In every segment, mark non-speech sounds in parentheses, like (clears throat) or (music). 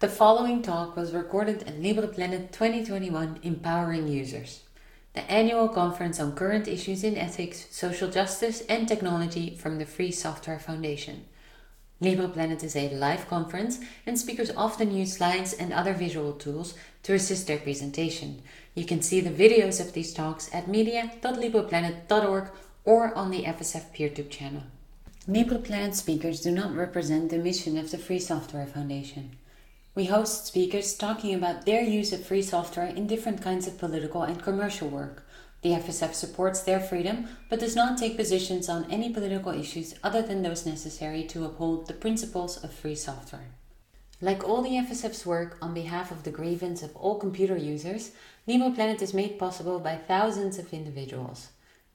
The following talk was recorded at LibrePlanet 2021 Empowering Users, the annual conference on current issues in ethics, social justice, and technology from the Free Software Foundation. LibrePlanet is a live conference, and speakers often use slides and other visual tools to assist their presentation. You can see the videos of these talks at media.libreplanet.org or on the FSF PeerTube channel. LibrePlanet speakers do not represent the mission of the Free Software Foundation. We host speakers talking about their use of free software in different kinds of political and commercial work. The FSF supports their freedom but does not take positions on any political issues other than those necessary to uphold the principles of free software. Like all the FSF's work on behalf of the grievance of all computer users, LibrePlanet is made possible by thousands of individuals.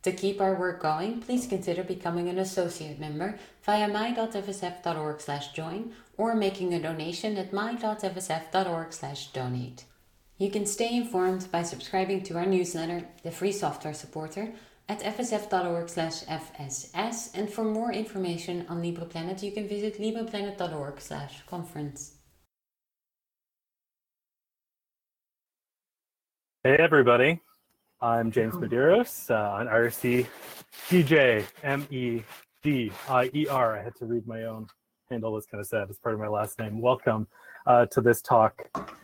To keep our work going, please consider becoming an associate member via my.fsf.org slash join or making a donation at my.fsf.org slash donate. You can stay informed by subscribing to our newsletter, The Free Software Supporter, at fsf.org slash fss and for more information on LibrePlanet, you can visit libreplanet.org slash conference. Hey everybody. I'm James Medeiros uh, on IRC DJ M E D I E R. I had to read my own handle. Was kind of sad. It's part of my last name. Welcome uh, to this talk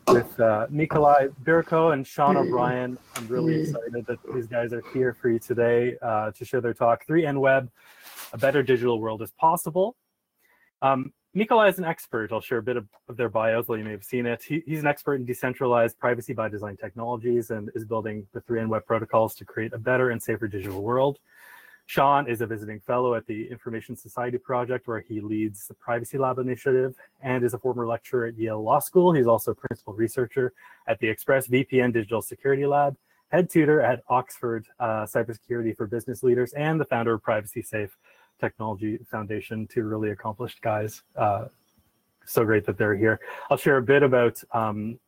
with uh, Nikolai Birukou and Sean O'Brien. I'm really excited that these guys are here for you today uh, to share their talk. 3N Web, a better digital world is possible. Um, Nikolai is an expert. I'll share a bit of, of their bios, though you may have seen it. He, he's an expert in decentralized privacy by design technologies and is building the 3N web protocols to create a better and safer digital world. Sean is a visiting fellow at the Information Society Project, where he leads the Privacy Lab initiative and is a former lecturer at Yale Law School. He's also principal researcher at the ExpressVPN Digital Security Lab, head tutor at Oxford uh, Cybersecurity for Business Leaders, and the founder of Privacy Safe Technology Foundation, two really accomplished guys. Uh, so great that they're here. I'll share a bit about um,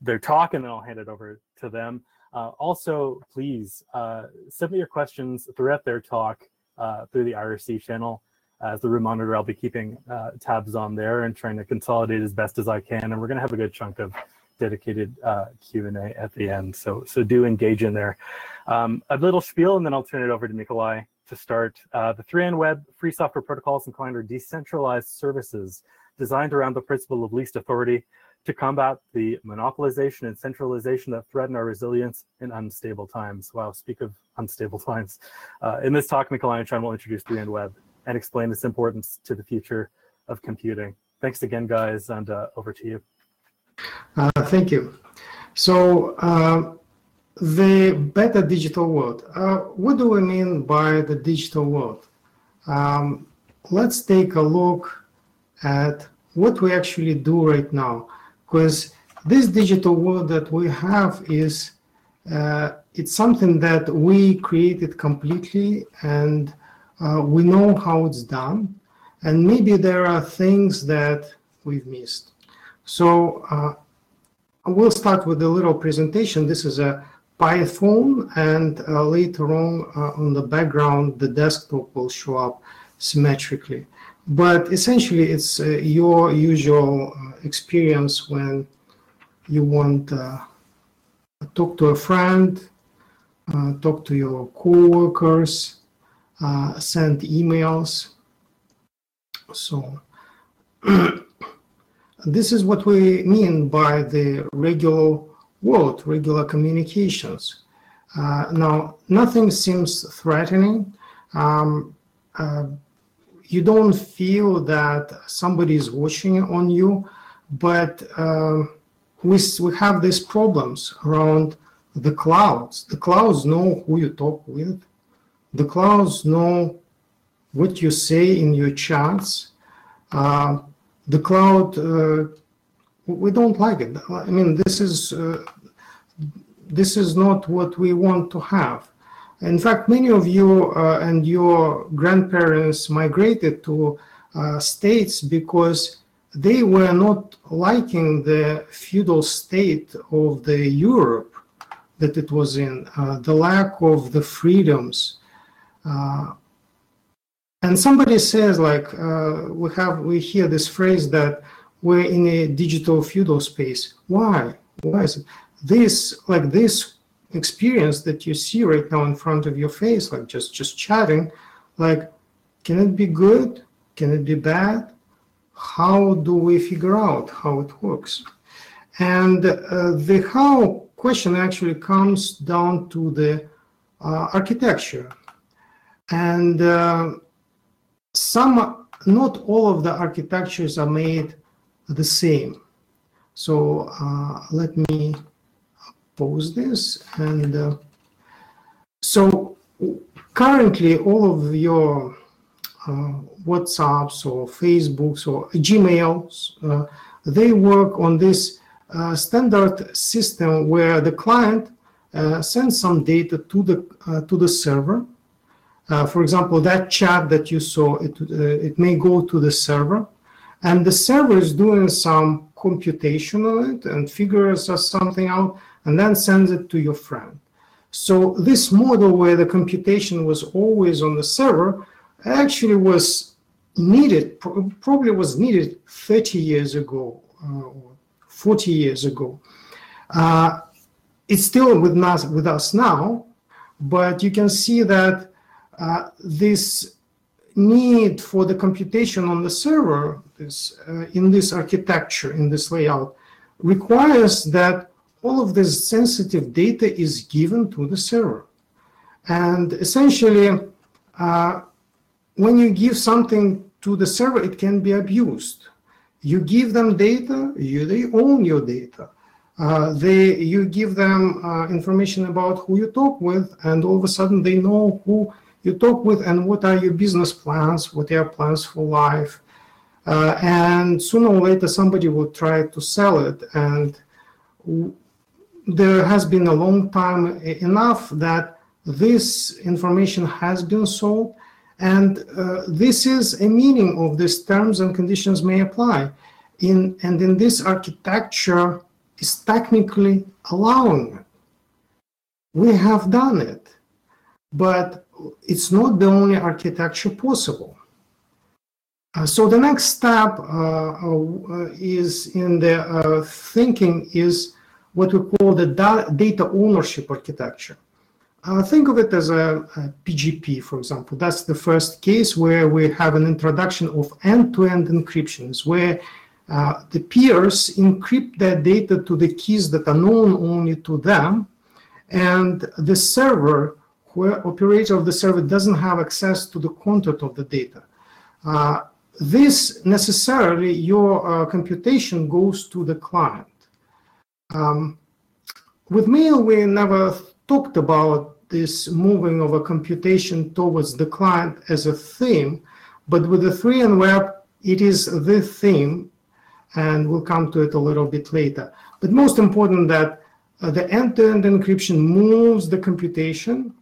their talk and then I'll hand it over to them. Uh, also, please uh, submit your questions throughout their talk uh, through the IRC channel. As the room monitor, I'll be keeping uh, tabs on there and trying to consolidate as best as I can. And we're going to have a good chunk of dedicated uh, Q&A at the end. So, so do engage in there. Um, a little spiel, and then I'll turn it over to Nikolai to start. Uh, the 3N Web free software protocols and inclined are decentralized services designed around the principle of least authority to combat the monopolization and centralization that threaten our resilience in unstable times. Wow, speak of unstable (laughs) times. Uh, in this talk, Sean will introduce the end Web and explain its importance to the future of computing. Thanks again, guys, and uh, over to you. Uh, thank you. So, uh, the better digital world. Uh, what do we mean by the digital world? Um, let's take a look at what we actually do right now, because this digital world that we have is uh, it's something that we created completely, and uh, we know how it's done, and maybe there are things that we've missed. So uh, we'll start with a little presentation. This is a PinePhone, and uh, later on uh, on the background, the desktop will show up symmetrically. But essentially, it's uh, your usual uh, experience when you want to uh, talk to a friend, uh, talk to your coworkers, send emails. So (clears throat) this is what we mean by the regular world, regular communications. Uh, now, nothing seems threatening. Um, uh, you don't feel that somebody is watching on you, but uh, we, we have these problems around the clouds. The clouds know who you talk with. The clouds know what you say in your chats. Uh, the cloud uh, we don't like it. I mean, this is uh, this is not what we want to have. In fact, many of you uh, and your grandparents migrated to uh, states because they were not liking the feudal state of the Europe that it was in, uh, the lack of the freedoms. Uh, and somebody says, like, uh, we have, we hear this phrase that we're in a digital feudal space. Why? Why is it? This, like this experience that you see right now in front of your face, like just just chatting, like, can it be good? Can it be bad? How do we figure out how it works? And uh, the how question actually comes down to the uh, architecture. And uh, some, not all of the architectures are made the same. So uh, let me pause this. And uh, so currently all of your uh, WhatsApps or Facebooks or Gmails, uh, they work on this standard system where the client sends some data to the to the server. For example, that chat that you saw, it it may go to the server, and the server is doing some computation on it and figures something out, and then sends it to your friend. So this model where the computation was always on the server actually was needed, probably was needed 30 years ago uh, 40 years ago. Uh, it's still with us, with us now, but you can see that uh, this need for the computation on the server this, uh, in this architecture, in this layout, requires that all of this sensitive data is given to the server. And essentially, uh, when you give something to the server, it can be abused. You give them data, you, they own your data. Uh, they, you give them uh, information about who you talk with, and all of a sudden they know who you talk with and what are your business plans, what are your plans for life. Uh, and sooner or later, somebody will try to sell it. And there has been a long time enough that this information has been sold and uh, this is a meaning of these terms and conditions may apply. In, and in this architecture is technically allowing it. We have done it, but it's not the only architecture possible. Uh, so the next step uh, uh, is in the uh, thinking is what we call the da data ownership architecture. Uh, think of it as a, a, PGP, for example. That's the first case where we have an introduction of end-to-end encryptions, where uh, the peers encrypt their data to the keys that are known only to them, and the server, where operator of the server doesn't have access to the content of the data. Uh, this necessarily, your uh, computation goes to the client. Um, with mail, we never talked about this moving of a computation towards the client as a theme, but with the 3N web, it is the theme, and we'll come to it a little bit later. But most important that uh, the end-to-end encryption moves the computation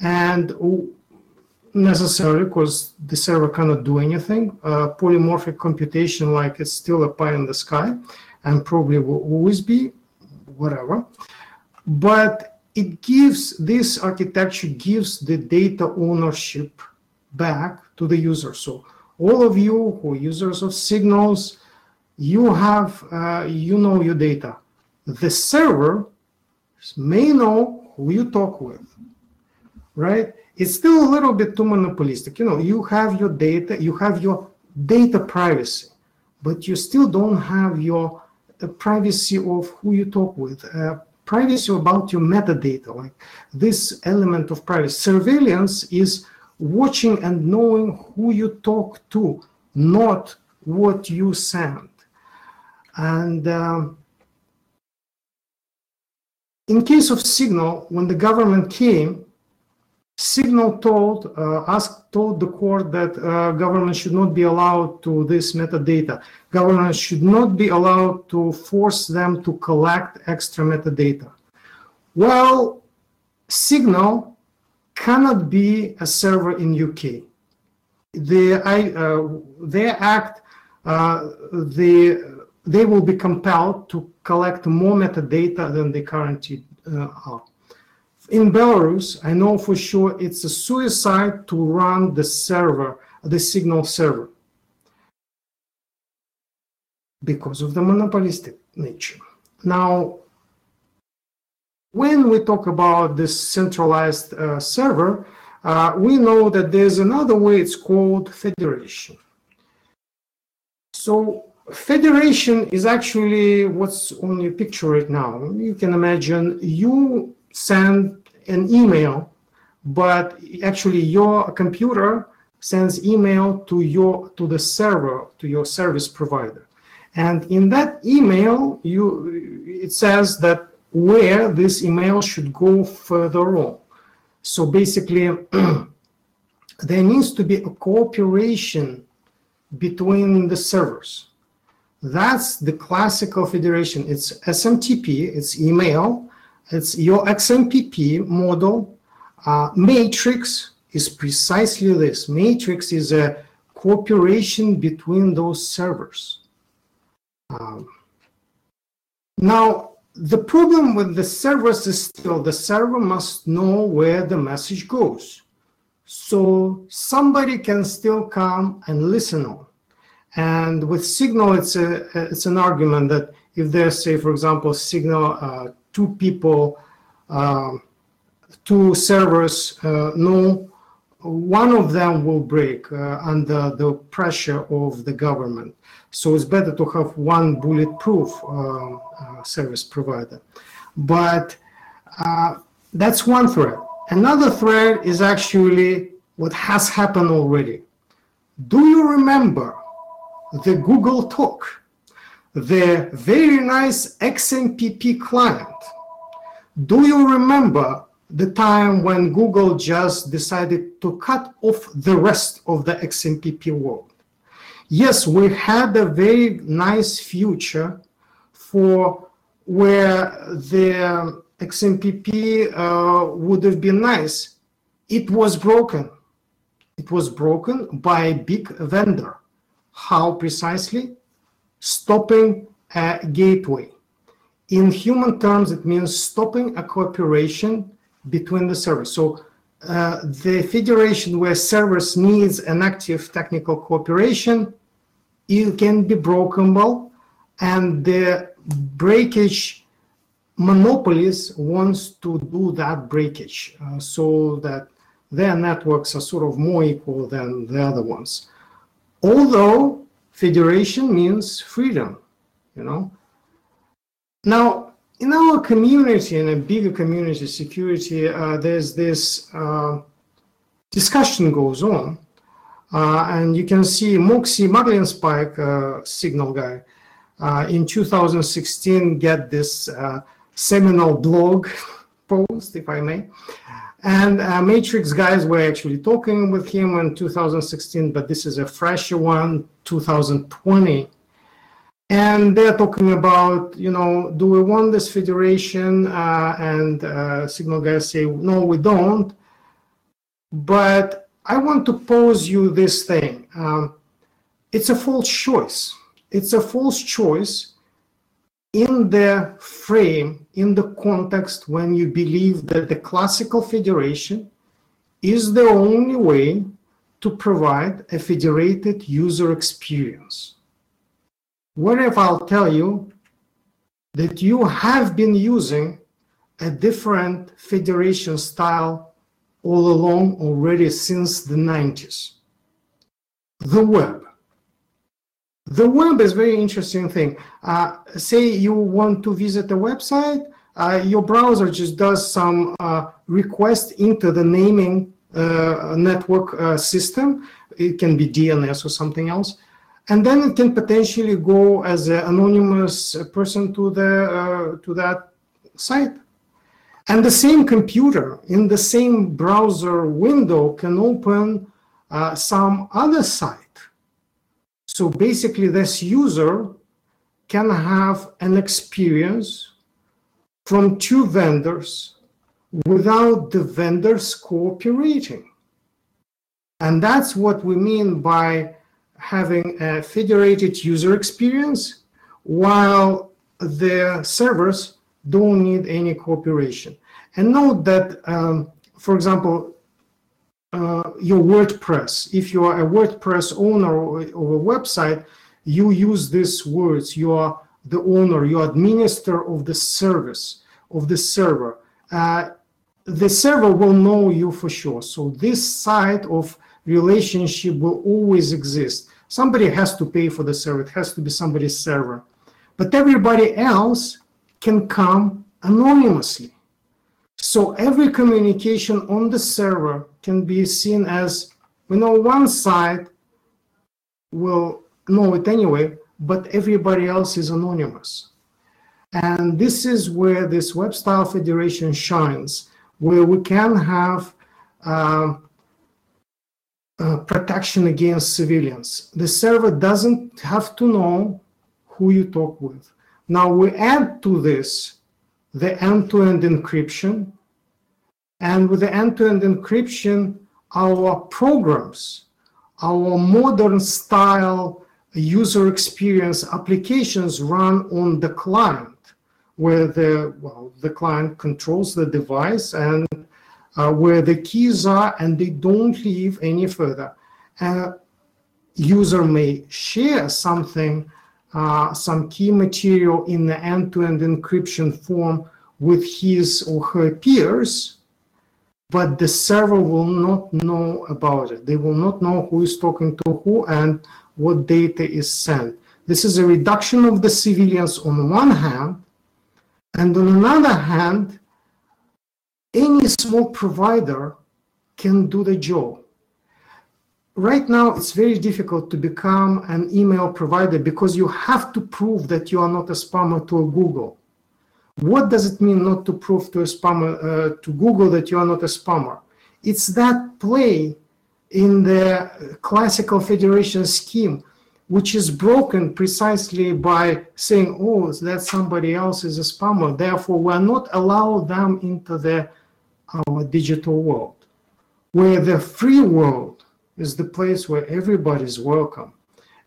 and necessarily because the server cannot do anything. Uh, polymorphic computation, like it's still a pie in the sky and probably will always be, whatever. But it gives this architecture gives the data ownership back to the user. So all of you who are users of signals, you have uh, you know your data. The server may know who you talk with, right? It's still a little bit too monopolistic. You know, you have your data, you have your data privacy, but you still don't have your uh, privacy of who you talk with. Uh, privacy about your metadata, like this element of privacy. Surveillance is watching and knowing who you talk to, not what you send. And um, in case of Signal, when the government came, Signal told uh, asked told the court that uh, government should not be allowed to this metadata. Government should not be allowed to force them to collect extra metadata. Well, Signal cannot be a server in UK. The I, uh, their act, uh, the, they will be compelled to collect more metadata than they currently uh, are in Belarus, I know for sure it's a suicide to run the server, the Signal server. because of the monopolistic nature. Now, when we talk about this centralized uh, server, uh, we know that there's another way it's called federation. So federation is actually what's on your picture right now. You can imagine you send an email, but actually your computer sends email to your to the server to your service provider. And in that email you it says that where this email should go further on. So basically (clears throat) there needs to be a cooperation between the servers. That's the classical federation. It's smtp it's email it's your xmpp model uh, matrix is precisely this. Matrix is a cooperation between those servers. Um, now, the problem with the servers is still the server must know where the message goes. So somebody can still come and listen on. And with Signal, it's, a, it's an argument that if there's, say, for example, Signal, uh, two people, uh, two servers uh, know one of them will break uh, under the pressure of the government. So it's better to have one bulletproof uh, uh, service provider. But that's one threat. Another threat is actually what has happened already. Do you remember the Google Talk, the very nice XMPP client? Do you remember the time when Google just decided to cut off the rest of the XMPP world. Yes, we had a very nice future for where the XMPP uh, would have been nice. It was broken. It was broken by a big vendor. How precisely? Stopping a gateway. In human terms, it means stopping a cooperation between the servers. So uh, the federation where servers needs an active technical cooperation, it can be brokenable, and the breakage monopolies wants to do that breakage uh, so that their networks are sort of more equal than the other ones. Although federation means freedom, you know. Now, in our community, in a bigger community, security, uh, there's this uh, discussion goes on. Uh, and you can see Moxie Marlinspike, uh, signal guy, uh, in 2016 get this uh, seminal blog (laughs) post, if I may. And Matrix guys were actually talking with him in 2016, but this is a fresher one, 2020 and they're talking about, you know, do we want this federation? Uh, and uh, Signal guys say, no, we don't. But I want to pose you this thing. Um, it's a false choice. It's a false choice in the frame, in the context when you believe that the classical federation is the only way to provide a federated user experience. What if I'll tell you that you have been using a different federation style all along already since the 90s? The web. The web is very interesting thing. Uh, say you want to visit a website, uh, your browser just does some uh, request into the naming uh, network uh, system. It can be DNS or something else and then it can potentially go as an anonymous person to the uh, to that site and the same computer in the same browser window can open some other site so basically this user can have an experience from two vendors without the vendors cooperating and that's what we mean by having a federated user experience while the servers don't need any cooperation. And note that, um, for example, uh, your WordPress, if you are a WordPress owner of a website, you use these words, you are the owner, you administer of the service of the server. Uh, the server will know you for sure. So this side of relationship will always exist. Somebody has to pay for the server. It has to be somebody's server. But everybody else can come anonymously. So every communication on the server can be seen as, we know one side will know it anyway, but everybody else is anonymous. And this is where this web style federation shines, where we can have uh, uh, protection against civilians. The server doesn't have to know who you talk with. Now we add to this the end-to-end encryption, and with the end-to-end encryption, our programs, our modern style user experience applications run on the client, where the well the client controls the device and uh, where the keys are, and they don't leave any further. Uh, user may share something, Uh, some key material in the end-to-end encryption form with his or her peers, but the server will not know about it. They will not know who is talking to who and what data is sent. This is a reduction of the civilians on one hand, and on another hand, any small provider can do the job. Right now, it's very difficult to become an email provider because you have to prove that you are not a spammer to Google. What does it mean not to prove to a spammer uh, to Google that you are not a spammer? It's that play in the classical federation scheme, which is broken precisely by saying, "Oh, that somebody else is a spammer." Therefore, we are not allow them into the our digital world, where the free world is the place where everybody is welcome.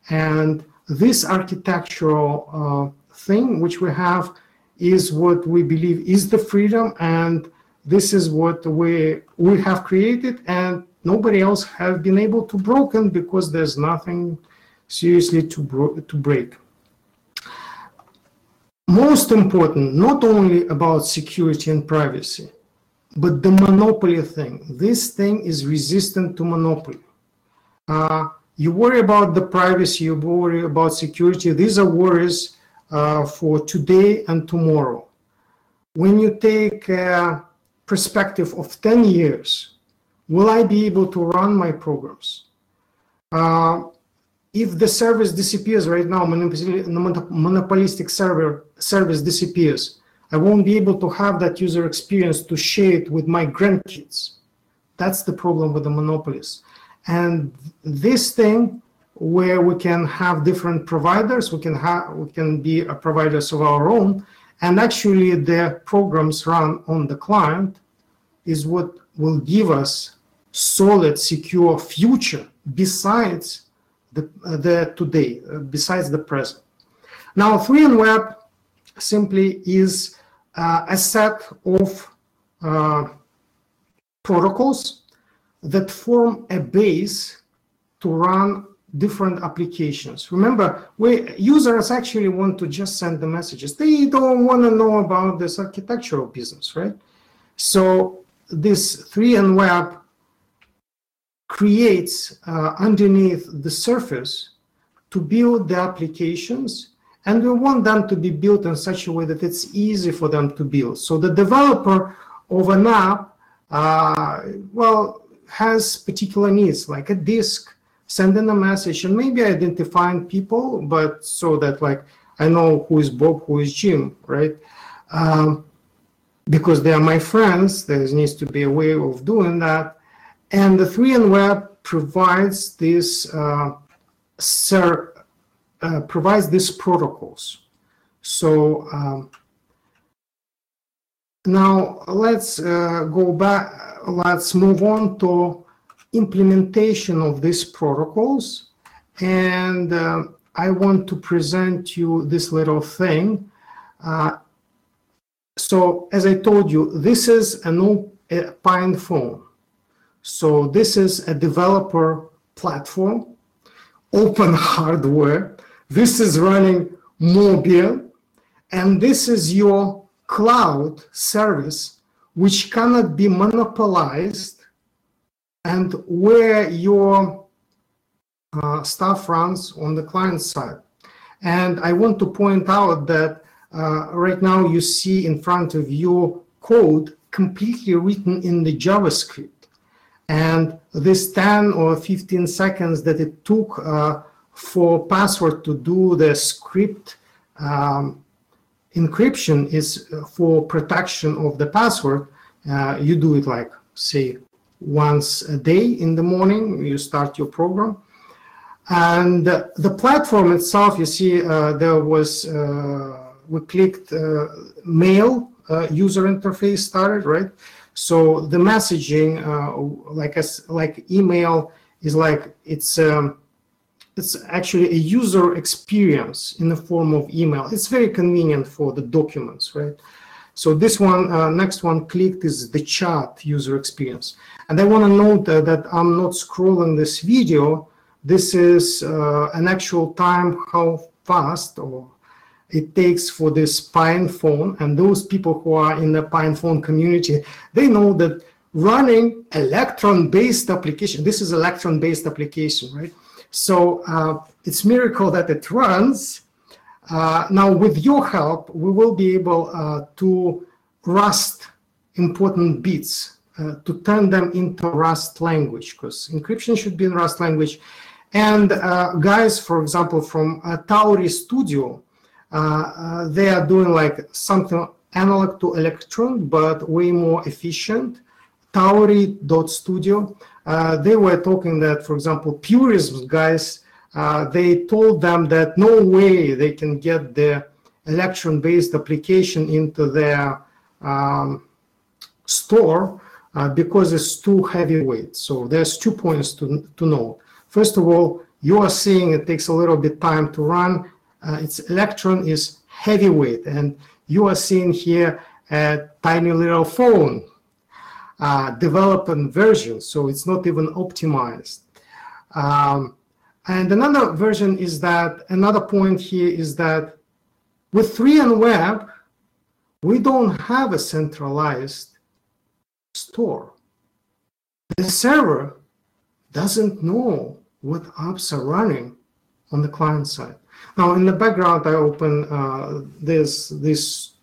And this architectural uh, thing which we have is what we believe is the freedom and this is what we we have created and nobody else have been able to broken because there's nothing seriously to bro- to break most important not only about security and privacy but the monopoly thing, this thing is resistant to monopoly. Uh, you worry about the privacy, you worry about security. These are worries uh, for today and tomorrow. When you take a perspective of 10 years, will I be able to run my programs? Uh, if the service disappears right now, monopolistic server service disappears, I won't be able to have that user experience to share it with my grandkids. That's the problem with the monopolies. And this thing where we can have different providers, we can have we can be providers of our own, and actually the programs run on the client is what will give us solid, secure future besides the, the today, besides the present. Now, 3N Web simply is uh, a set of uh, protocols that form a base to run different applications. Remember, we users actually want to just send the messages. They don't want to know about this architectural business, right? So this 3N Web creates uh, underneath the surface to build the applications and we want them to be built in such a way that it's easy for them to build. So the developer of an app, uh, well, has particular needs like a disk, sending a message, and maybe identifying people, but so that like I know who is Bob, who is Jim, right? Um, because they are my friends, there needs to be a way of doing that. And the 3N Web provides this uh, ser- uh, provides these protocols. So um, now let's uh, go back, let's move on to implementation of these protocols. And uh, I want to present you this little thing. Uh, so as I told you, this is an PinePhone. So this is a developer platform, open (laughs) hardware This is running Mobian, and this is your cloud service, which cannot be monopolized, and where your uh, stuff runs on the client side. And I want to point out that uh, right now you see in front of you code completely written in the JavaScript. And this 10 or 15 seconds that it took uh, for password to do the scrypt um, encryption is for protection of the password. Uh, you do it like, say, once a day in the morning, you start your program. And the platform itself, you see, uh, there was, uh, we clicked uh, mail uh, user interface started, right? So the messaging, uh, like as like email, is like it's um, it's actually a user experience in the form of email. It's very convenient for the documents, right? So this one, uh, next one clicked is the chat user experience. And I want to note uh, that I'm not scrolling this video. This is uh, an actual time how fast or it takes for this PinePhone. And those people who are in the PinePhone community, they know that running electron-based application, this is electron-based application, right? So uh, it's miracle that it runs. Uh, now, with your help, we will be able uh, to Rust important bits, uh, to turn them into Rust language, because encryption should be in Rust language. And uh, guys, for example, from uh, Tauri Studio, they are doing like something analog to Electron, but way more efficient. Tauri.studio, uh, they were talking that, for example, Purism guys, uh, they told them that no way they can get the electron-based application into their um, store uh, because it's too heavyweight. So there's two points to, to know. First of all, you are seeing it takes a little bit time to run uh, its electron is heavyweight. And you are seeing here a tiny little phone uh, development version, so it's not even optimized. Um, and another version is that, another point here is that with 3N Web, we don't have a centralized store. The server doesn't know what apps are running on the client side. Now in the background, I open uh, this these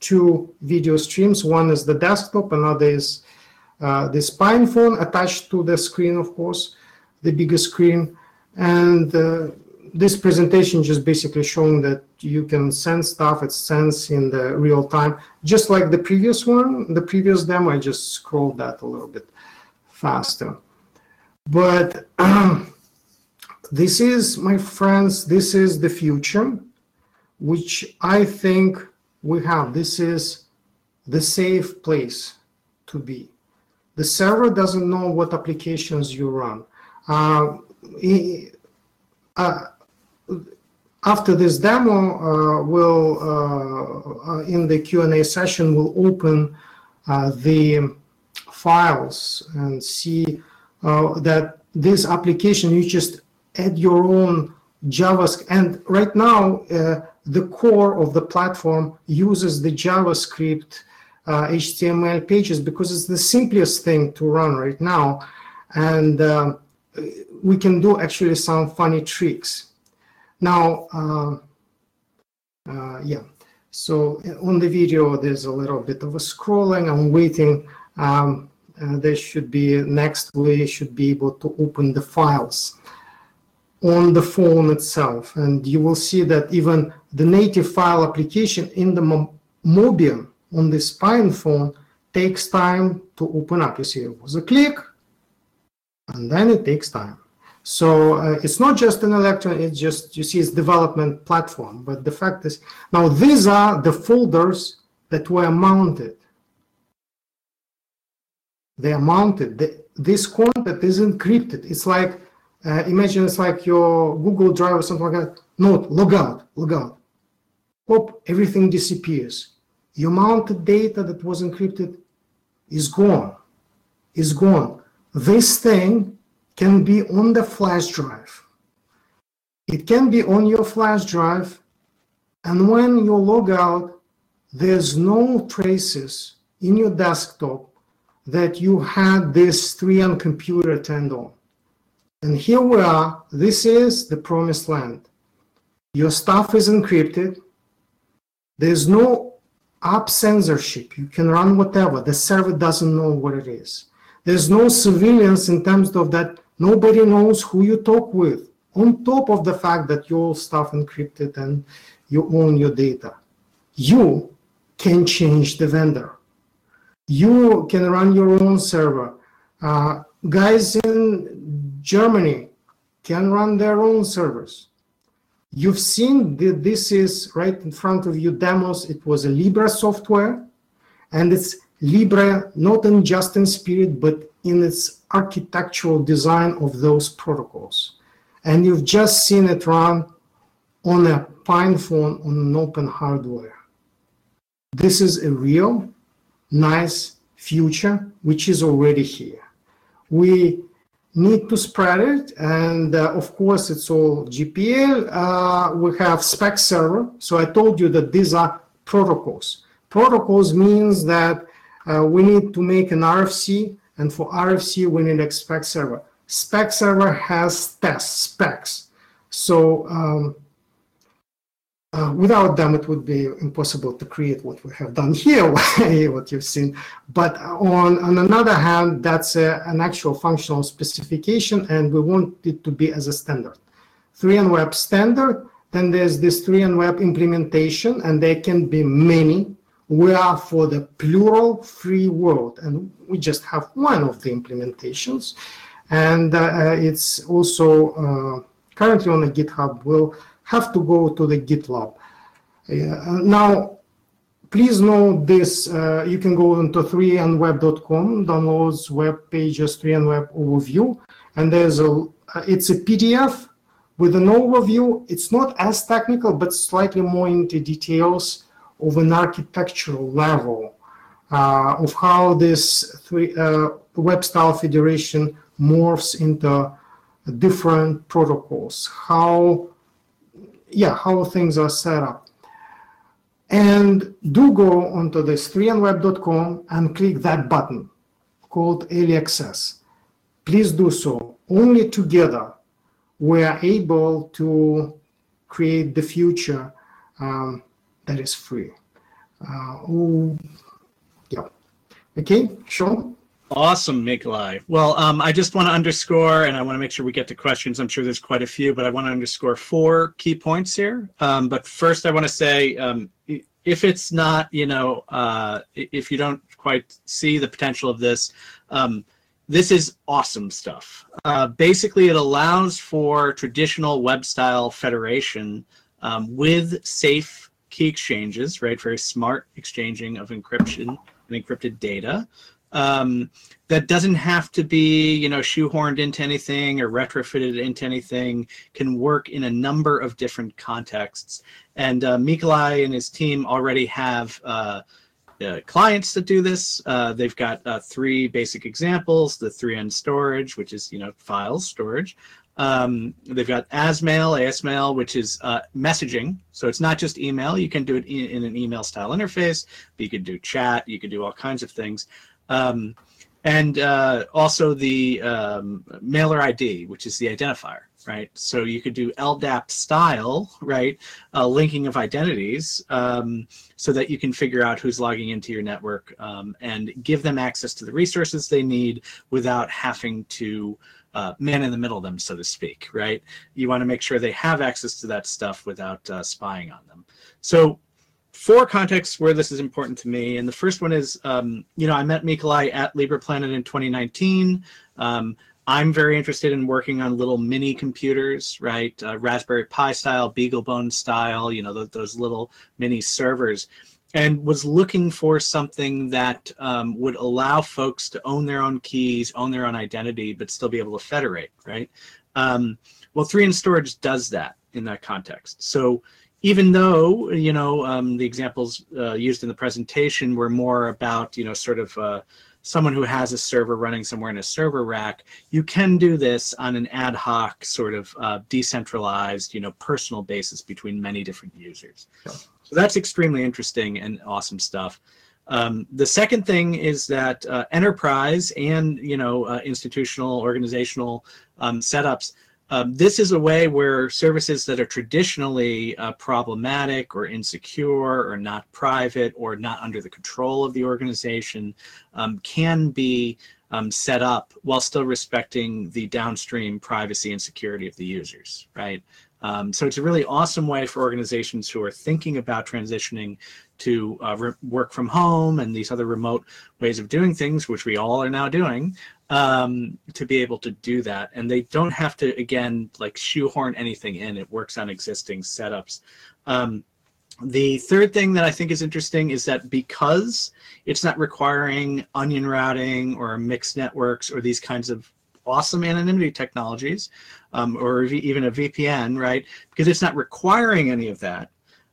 two video streams. One is the desktop, another is uh, the PinePhone attached to the screen, of course, the bigger screen. And uh, this presentation just basically showing that you can send stuff, it's sends in the real time, just like the previous one, the previous demo, I just scrolled that a little bit faster. But um, (clears throat) this is, my friends, this is the future, which I think we have. This is the safe place to be. The server doesn't know what applications you run. Uh, uh, after this demo, uh, we'll, uh, uh, in the Q&A session, we'll open uh, the files and see that this application, you just add your own JavaScript. And right now, the core of the platform uses the JavaScript uh, HTML pages because it's the simplest thing to run right now. And uh, we can do actually some funny tricks. Now, uh, uh, yeah, so on the video, there's a little bit of a scrolling. I'm waiting. Um, uh, there should be next, we should be able to open the files on the phone itself. And you will see that even the native file application in the Mobian on this PinePhone takes time to open up. You see, it was a click, and then it takes time. So uh, it's not just an Electron, it's just, you see, it's development platform. But the fact is, now these are the folders that were mounted. They are mounted. The, this content is encrypted. It's like uh, imagine it's like your Google Drive or something like that. Note, log out, log out. Hop, everything disappears. Your mounted data that was encrypted is gone, is gone. This thing can be on the flash drive. It can be on your flash drive. And when you log out, there's no traces in your desktop that you had this 3N computer turned on. And here we are. This is the promised land. Your stuff is encrypted. There's no app censorship. You can run whatever. The server doesn't know what it is. There's no surveillance in terms of that nobody knows who you talk with. On top of the fact that your stuff encrypted and you own your data, you can change the vendor. You can run your own server. Uh, guys in Germany can run their own servers. You've seen that this is right in front of you demos. It was a Libre software, and it's Libre not in just in spirit, but in its architectural design of those protocols. And you've just seen it run on a PinePhone on an open hardware. This is a real, nice future, which is already here. We need to spread it. And uh, of course, it's all GPL. Uh, we have spec server. So I told you that these are protocols. Protocols means that uh, we need to make an RFC. And for RFC, we need a spec server. Spec server has test specs. So um, uh, without them, it would be impossible to create what we have done here, (laughs) what you've seen. But on, on another hand, that's a, an actual functional specification, and we want it to be as a standard. 3N Web standard, then there's this 3N Web implementation, and there can be many. We are for the plural free world, and we just have one of the implementations. And uh, it's also uh, currently on the GitHub. We'll have to go to the GitLab. Uh, now, please know this. Uh, you can go into 3nweb.com, downloads web pages, 3nweb overview, and there's a. Uh, it's a PDF with an overview. It's not as technical, but slightly more into details of an architectural level uh, of how this three, uh, web style federation morphs into different protocols, how yeah, how things are set up. And do go onto this 3nweb.com and click that button called early access. Please do so. Only together we are able to create the future um, that is free. Uh, oh, yeah. Okay, Sean? Awesome, Nikolai. Well, um, I just want to underscore, and I want to make sure we get to questions. I'm sure there's quite a few, but I want to underscore four key points here. Um, but first, I want to say, um, if it's not, you know, uh, if you don't quite see the potential of this, um, this is awesome stuff. Uh, basically, it allows for traditional web style federation um, with safe key exchanges, right? Very smart exchanging of encryption and encrypted data um, that doesn't have to be you know shoehorned into anything or retrofitted into anything. Can work in a number of different contexts. And uh, Mikolai and his team already have uh, uh, clients that do this. Uh, they've got uh, three basic examples the 3n storage which is you know files storage. Um, they've got asmail asmail which is uh, messaging. So it's not just email. You can do it in, in an email style interface you could do chat. You could do all kinds of things um, and uh, also the um, mailer ID, which is the identifier, right? So you could do LDAP style, right? Uh, linking of identities um, so that you can figure out who's logging into your network um, and give them access to the resources they need without having to uh, man in the middle them, so to speak, right? You want to make sure they have access to that stuff without uh, spying on them. So four contexts where this is important to me. And the first one is, um, you know, I met Mikolai at LibrePlanet in 2019. Um, I'm very interested in working on little mini computers, right? Uh, Raspberry Pi style, BeagleBone style, you know, th- those little mini servers. And was looking for something that um, would allow folks to own their own keys, own their own identity, but still be able to federate, right? Um, well, 3N Storage does that in that context. So even though you know um, the examples uh, used in the presentation were more about you know sort of uh, someone who has a server running somewhere in a server rack, you can do this on an ad hoc sort of uh, decentralized, you know, personal basis between many different users. So that's extremely interesting and awesome stuff. Um, the second thing is that uh, enterprise and you know uh, institutional organizational um, setups um, this is a way where services that are traditionally uh, problematic or insecure or not private or not under the control of the organization um, can be um, set up while still respecting the downstream privacy and security of the users, right? Um, so it's a really awesome way for organizations who are thinking about transitioning to uh, work from home and these other remote ways of doing things, which we all are now doing, um, to be able to do that. And they don't have to, again, like shoehorn anything in. It works on existing setups. Um, the third thing that I think is interesting is that because it's not requiring onion routing or mixed networks or these kinds of awesome anonymity technologies um, or even a VPN, right? Because it's not requiring any of that.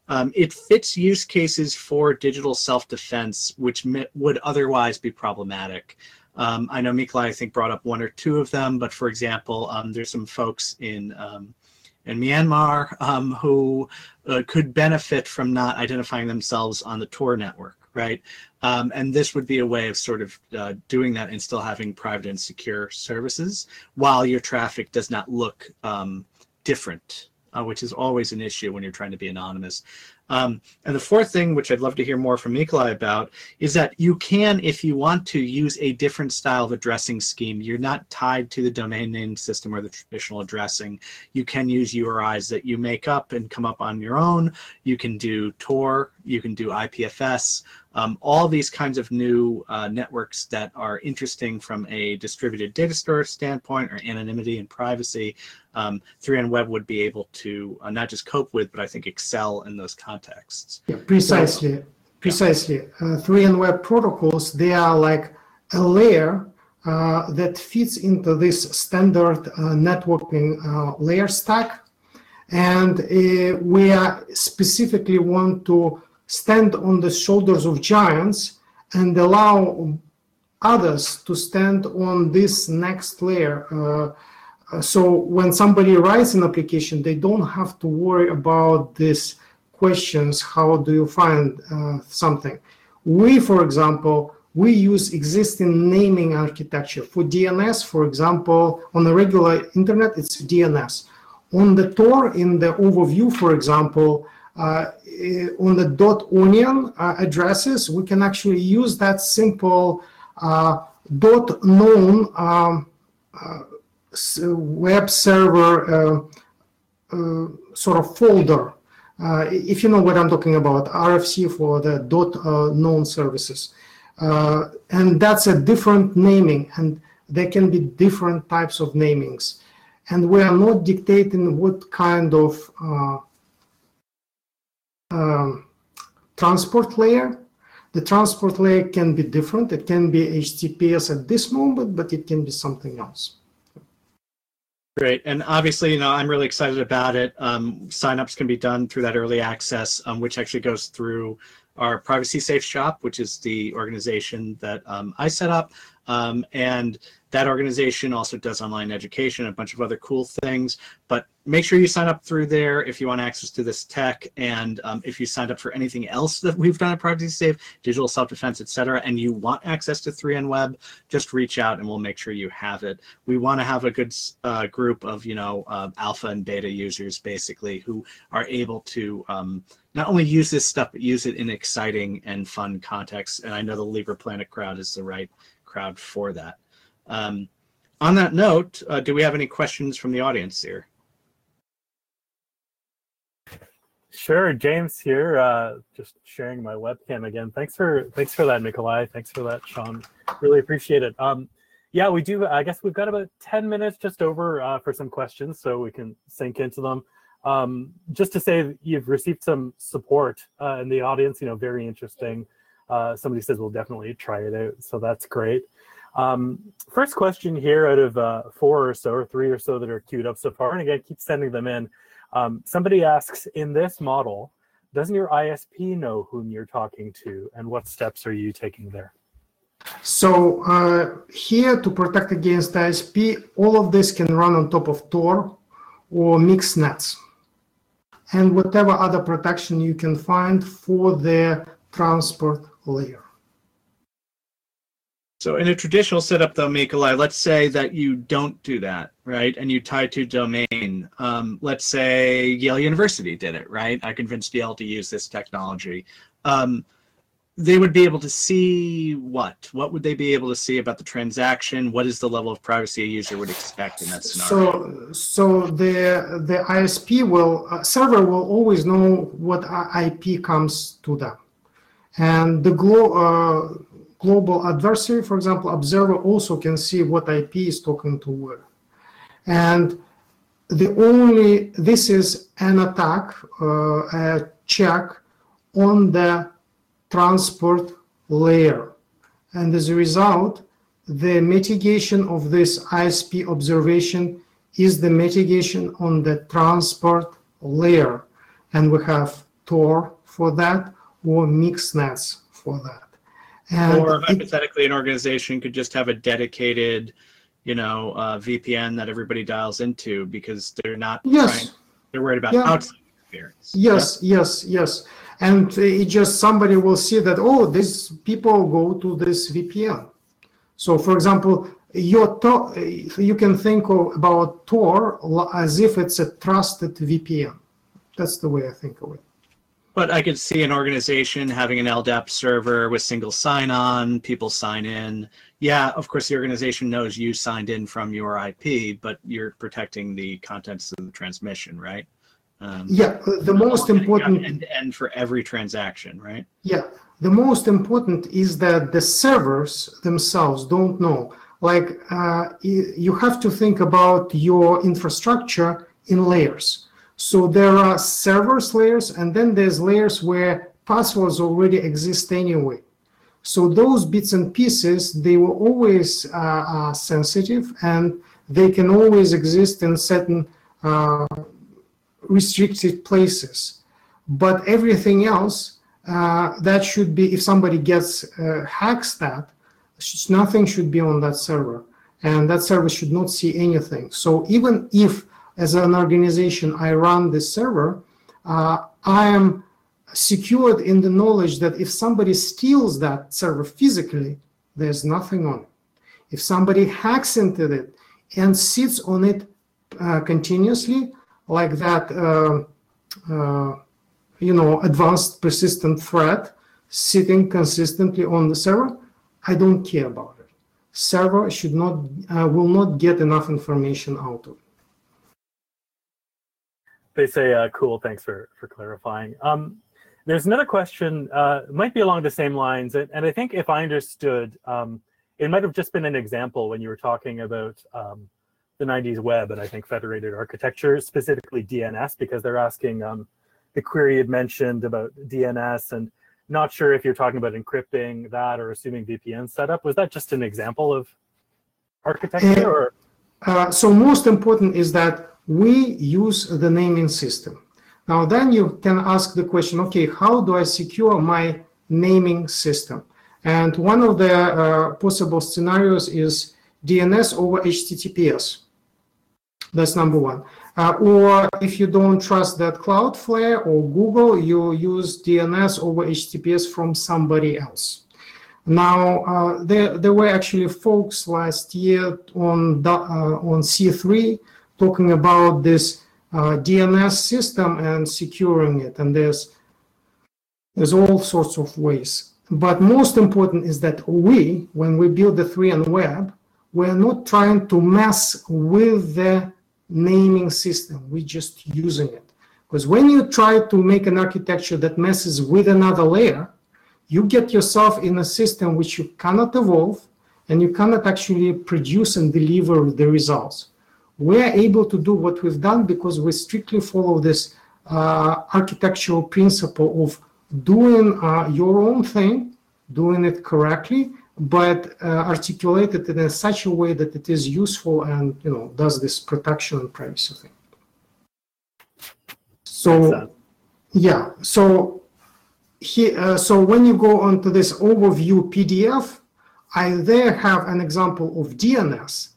Um, it fits use cases for digital self-defense, which would otherwise be problematic. Um, I know Mikalai, I think, brought up one or two of them, but for example, um, there's some folks in um, in Myanmar um, who uh, could benefit from not identifying themselves on the Tor network, right? Um, and this would be a way of sort of uh, doing that and still having private and secure services while your traffic does not look different, uh, which is always an issue when you're trying to be anonymous. Um, and the fourth thing, which I'd love to hear more from Mikalai about, is that you can, if you want to, use a different style of addressing scheme. You're not tied to the domain name system or the traditional addressing. You can use URIs that you make up and come up on your own. You can do Tor, you can do IPFS, um, all these kinds of new uh, networks that are interesting from a distributed data store standpoint or anonymity and privacy, um, 3N Web would be able to uh, not just cope with, but I think excel in those contexts. Yeah, precisely. So, precisely. Uh, 3N Web protocols, they are like a layer uh, that fits into this standard uh, networking uh, layer stack. And uh, we are specifically want to stand on the shoulders of giants and allow others to stand on this next layer. Uh, uh, so when somebody writes an application, they don't have to worry about these questions. How do you find uh, something? We, for example, we use existing naming architecture. For DNS, for example, on the regular internet, it's DNS. On the Tor, in the overview, for example, uh, on the dot onion uh, addresses, we can actually use that simple uh, dot known um, web server sort of folder. Uh, if you know what I'm talking about, RFC for the dot uh, known services. Uh, and that's a different naming, and there can be different types of namings. And we are not dictating what kind of um, transport layer. The transport layer can be different. It can be HTTPS at this moment, but it can be something else. Great. And obviously, you know, I'm really excited about it. Um, signups can be done through that early access, um, which actually goes through our Privacy Safe Shop, which is the organization that um, I set up. Um, and that organization also does online education, a bunch of other cool things. But make sure you sign up through there if you want access to this tech. And um, if you signed up for anything else that we've done at Privacy Safe, digital self-defense, etc., and you want access to 3N Web, just reach out and we'll make sure you have it. We want to have a good uh, group of, you know, uh, alpha and beta users, basically, who are able to um, not only use this stuff, but use it in exciting and fun contexts. And I know the LibrePlanet crowd is the right crowd for that. Um, on that note, uh, do we have any questions from the audience here? Sure, James here, uh, just sharing my webcam again. Thanks for thanks for that, Mikalai. Thanks for that, Sean. Really appreciate it. Um, yeah, we do. I guess we've got about ten minutes just over uh, for some questions, so we can sink into them. Um, just to say, you've received some support uh, in the audience. You know, very interesting. Uh, somebody says we'll definitely try it out, so that's great. Um, first question here out of uh, four or so, or three or so that are queued up so far, and again, keep sending them in. Um, somebody asks, in this model, doesn't your ISP know whom you're talking to, and what steps are you taking there? So uh, here to protect against ISP, all of this can run on top of Tor or mixed nets and whatever other protection you can find for the transport layer. So in a traditional setup, though, Mikalai, let's say that you don't do that, right? And you tie to domain. Um, let's say Yale University did it, right? I convinced Yale to use this technology. Um, they would be able to see what? What would they be able to see about the transaction? What is the level of privacy a user would expect in that scenario? So, so the the ISP will uh, server will always know what IP comes to them, and the glo- uh, global adversary, for example, observer also can see what IP is talking to where, and the only this is an attack, uh, a check on the transport layer. And as a result, the mitigation of this ISP observation is the mitigation on the transport layer. And we have Tor for that or MixNets for that. And or hypothetically, an organization could just have a dedicated, you know, uh, VPN that everybody dials into because they're not yes. trying, they're worried about yeah. outside experience. Yes, yeah? yes, yes and it just somebody will see that oh these people go to this vpn so for example your to- you can think of, about tor as if it's a trusted vpn that's the way i think of it but i could see an organization having an ldap server with single sign-on people sign in yeah of course the organization knows you signed in from your ip but you're protecting the contents of the transmission right um, yeah, the most important end for every transaction, right? Yeah, the most important is that the servers themselves don't know. Like uh, you have to think about your infrastructure in layers. So there are servers layers, and then there's layers where passwords already exist anyway. So those bits and pieces, they were always uh, uh, sensitive, and they can always exist in certain uh, restricted places. But everything else, uh, that should be, if somebody gets uh, hacks that, nothing should be on that server. And that server should not see anything. So even if, as an organization, I run this server, uh, I am secured in the knowledge that if somebody steals that server physically, there's nothing on it. If somebody hacks into it and sits on it uh, continuously, like that, uh, uh, you know, advanced persistent threat sitting consistently on the server, I don't care about it. Server should not, uh, will not get enough information out of it. They say, uh, cool, thanks for, for clarifying. Um, there's another question, uh, might be along the same lines, and, and I think if I understood, um, it might have just been an example when you were talking about um, the 90s web and I think federated architecture, specifically DNS, because they're asking um, the query had mentioned about DNS and not sure if you're talking about encrypting that or assuming VPN setup. Was that just an example of architecture? Uh, so most important is that we use the naming system. Now then you can ask the question, okay, how do I secure my naming system? And one of the uh, possible scenarios is DNS over HTTPS. That's number one. Uh, or if you don't trust that Cloudflare or Google, you use DNS over HTTPS from somebody else. Now, uh, there, there were actually folks last year on, uh, on C3 talking about this uh, DNS system and securing it. And there's, there's all sorts of ways. But most important is that we, when we build the 3N web, we're not trying to mess with the naming system. We're just using it. Because when you try to make an architecture that messes with another layer, you get yourself in a system which you cannot evolve and you cannot actually produce and deliver the results. We're able to do what we've done because we strictly follow this uh, architectural principle of doing uh, your own thing, doing it correctly, but uh, articulated in such a way that it is useful and you know does this protection and privacy thing. So yeah, so he, uh, so when you go onto this overview PDF, I there have an example of DNS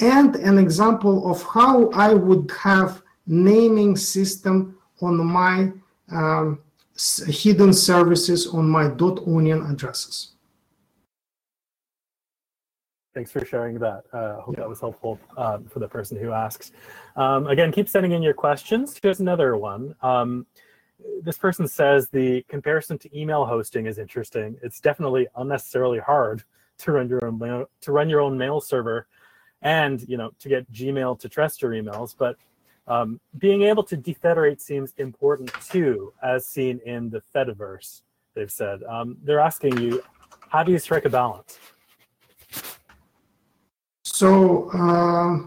and an example of how I would have naming system on my um, hidden services on my .onion addresses. Thanks for sharing that. I uh, hope that was helpful uh, for the person who asks. Um, again, keep sending in your questions. Here's another one. Um, this person says the comparison to email hosting is interesting. It's definitely unnecessarily hard to run your own mail, to run your own mail server, and you know to get Gmail to trust your emails. But um, being able to defederate seems important too, as seen in the Fediverse. They've said um, they're asking you, how do you strike a balance? So uh,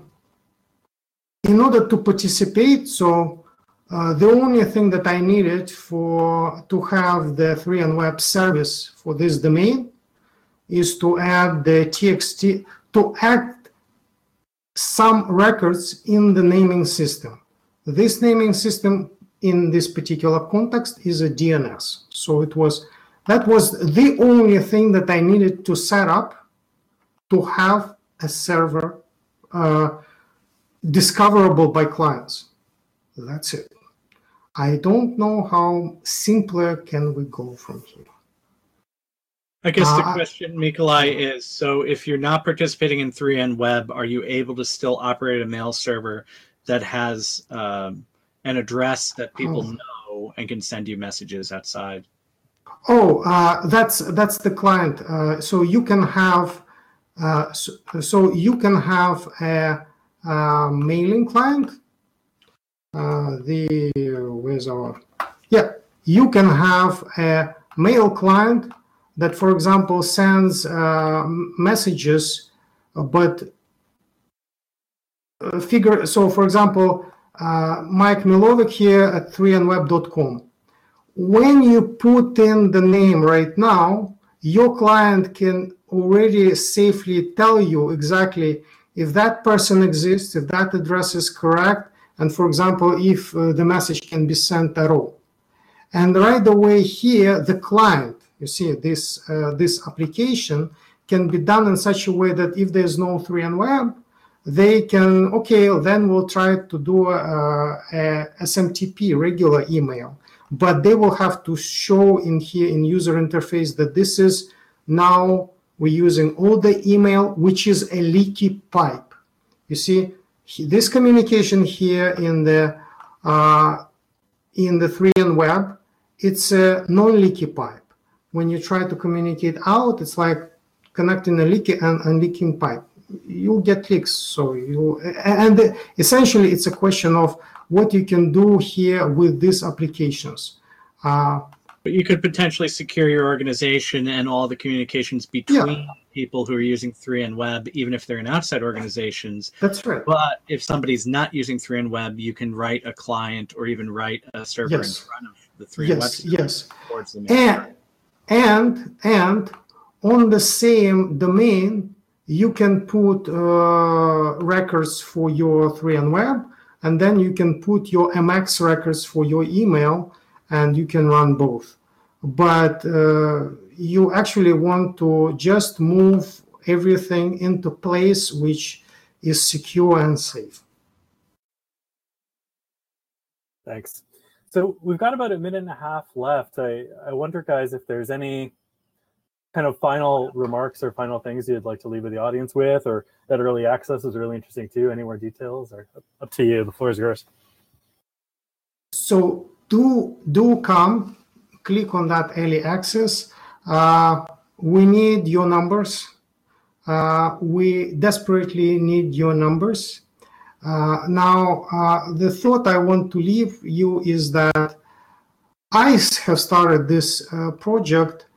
in order to participate, so uh, the only thing that I needed for to have the 3N web service for this domain is to add the TXT to add some records in the naming system. This naming system in this particular context is a DNS. So it was that was the only thing that I needed to set up to have a server uh, discoverable by clients. That's it. I don't know how simpler can we go from here. I guess the uh, question, Mikalai, is so if you're not participating in 3N Web, are you able to still operate a mail server that has um, an address that people oh. know and can send you messages outside? Oh, uh, that's that's the client. Uh, so you can have uh, so, so, you can have a, a mailing client. Uh, the where's our yeah you can have a mail client that for example sends uh, messages but uh, figure so for example uh, mike milovic here at 3nweb.com when you put in the name right now your client can already safely tell you exactly if that person exists, if that address is correct, and for example, if uh, the message can be sent at all. And right away here, the client, you see this, uh, this application can be done in such a way that if there's no 3N web, they can, okay, then we'll try to do a, a SMTP, regular email. But they will have to show in here in user interface that this is now we're using all the email, which is a leaky pipe. You see, this communication here in the uh, in the 3N web, it's a non-leaky pipe. When you try to communicate out, it's like connecting a leaky and, and leaking pipe. You'll get leaks. So you and essentially, it's a question of what you can do here with these applications. Uh, but you could potentially secure your organization and all the communications between yeah. people who are using 3NWeb, even if they're in outside organizations. That's right. But if somebody's not using 3NWeb, you can write a client or even write a server yes. in front of the 3 n yes, Yes, and, and, and on the same domain, you can put uh, records for your 3NWeb, and then you can put your MX records for your email and you can run both. But uh, you actually want to just move everything into place which is secure and safe. Thanks. So we've got about a minute and a half left. I, I wonder, guys, if there's any kind of final remarks or final things you'd like to leave with the audience with, or that early access is really interesting too. Any more details? Or up to you. The floor is yours. So do do come, click on that early access. Uh, we need your numbers. Uh, we desperately need your numbers. Uh, now, uh, the thought I want to leave you is that I have started this uh, project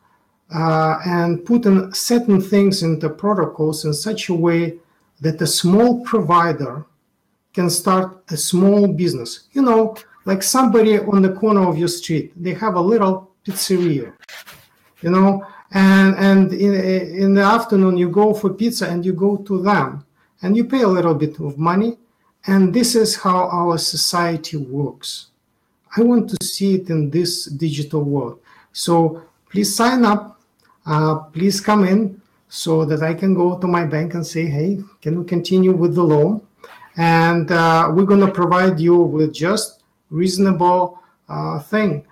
uh, and put in certain things into protocols in such a way that a small provider can start a small business. You know, like somebody on the corner of your street they have a little pizzeria you know and and in, in the afternoon you go for pizza and you go to them and you pay a little bit of money and this is how our society works i want to see it in this digital world so please sign up uh, please come in so that I can go to my bank and say, hey, can we continue with the loan? And uh, we're going to provide you with just reasonable uh, thing.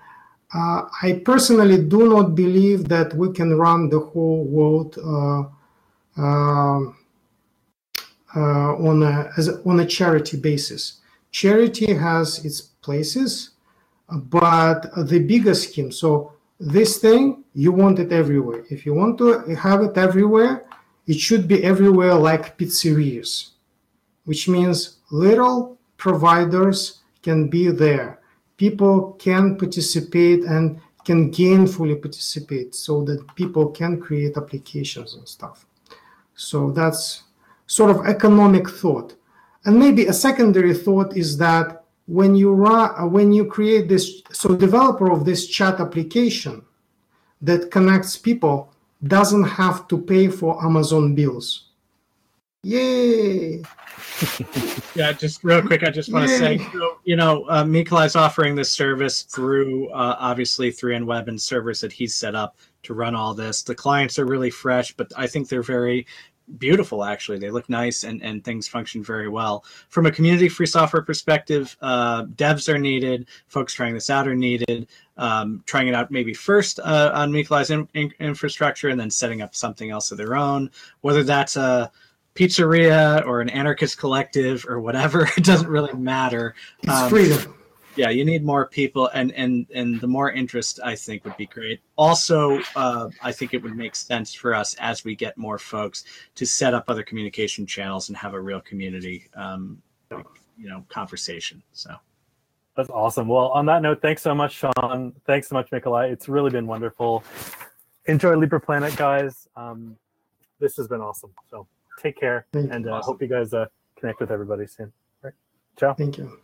Uh, I personally do not believe that we can run the whole world uh, um, Uh, on a as on a charity basis. Charity has its places, uh, but the bigger scheme. So this thing you want it everywhere. If you want to have it everywhere, it should be everywhere like pizzerias, which means little providers can be there. People can participate and can gainfully participate so that people can create applications and stuff. So that's sort of economic thought. And maybe a secondary thought is that when you run, when you create this, so developer of this chat application that connects people doesn't have to pay for Amazon bills. Yay! (laughs) yeah, just real quick, I just want to say, you know, uh, is offering this service through uh, obviously 3N Web and servers that he's set up to run all this. The clients are really fresh, but I think they're very beautiful actually. They look nice and, and things function very well. From a community free software perspective uh, devs are needed folks trying this out are needed um, trying it out maybe first uh, on Mikalai's in, in, infrastructure and then setting up something else of their own. Whether that's a pizzeria or an anarchist collective or whatever (laughs) it doesn't really matter. It's um, freedom yeah you need more people and and and the more interest i think would be great. Also uh, i think it would make sense for us as we get more folks to set up other communication channels and have a real community um, you know conversation so. That's awesome. Well on that note thanks so much sean. Thanks so much Mikalai. it's really been wonderful. Enjoy LibrePlanet guys. Um, this has been awesome. So take care Thank and uh, awesome. hope you guys uh, connect with everybody soon. All right. Ciao. Thank you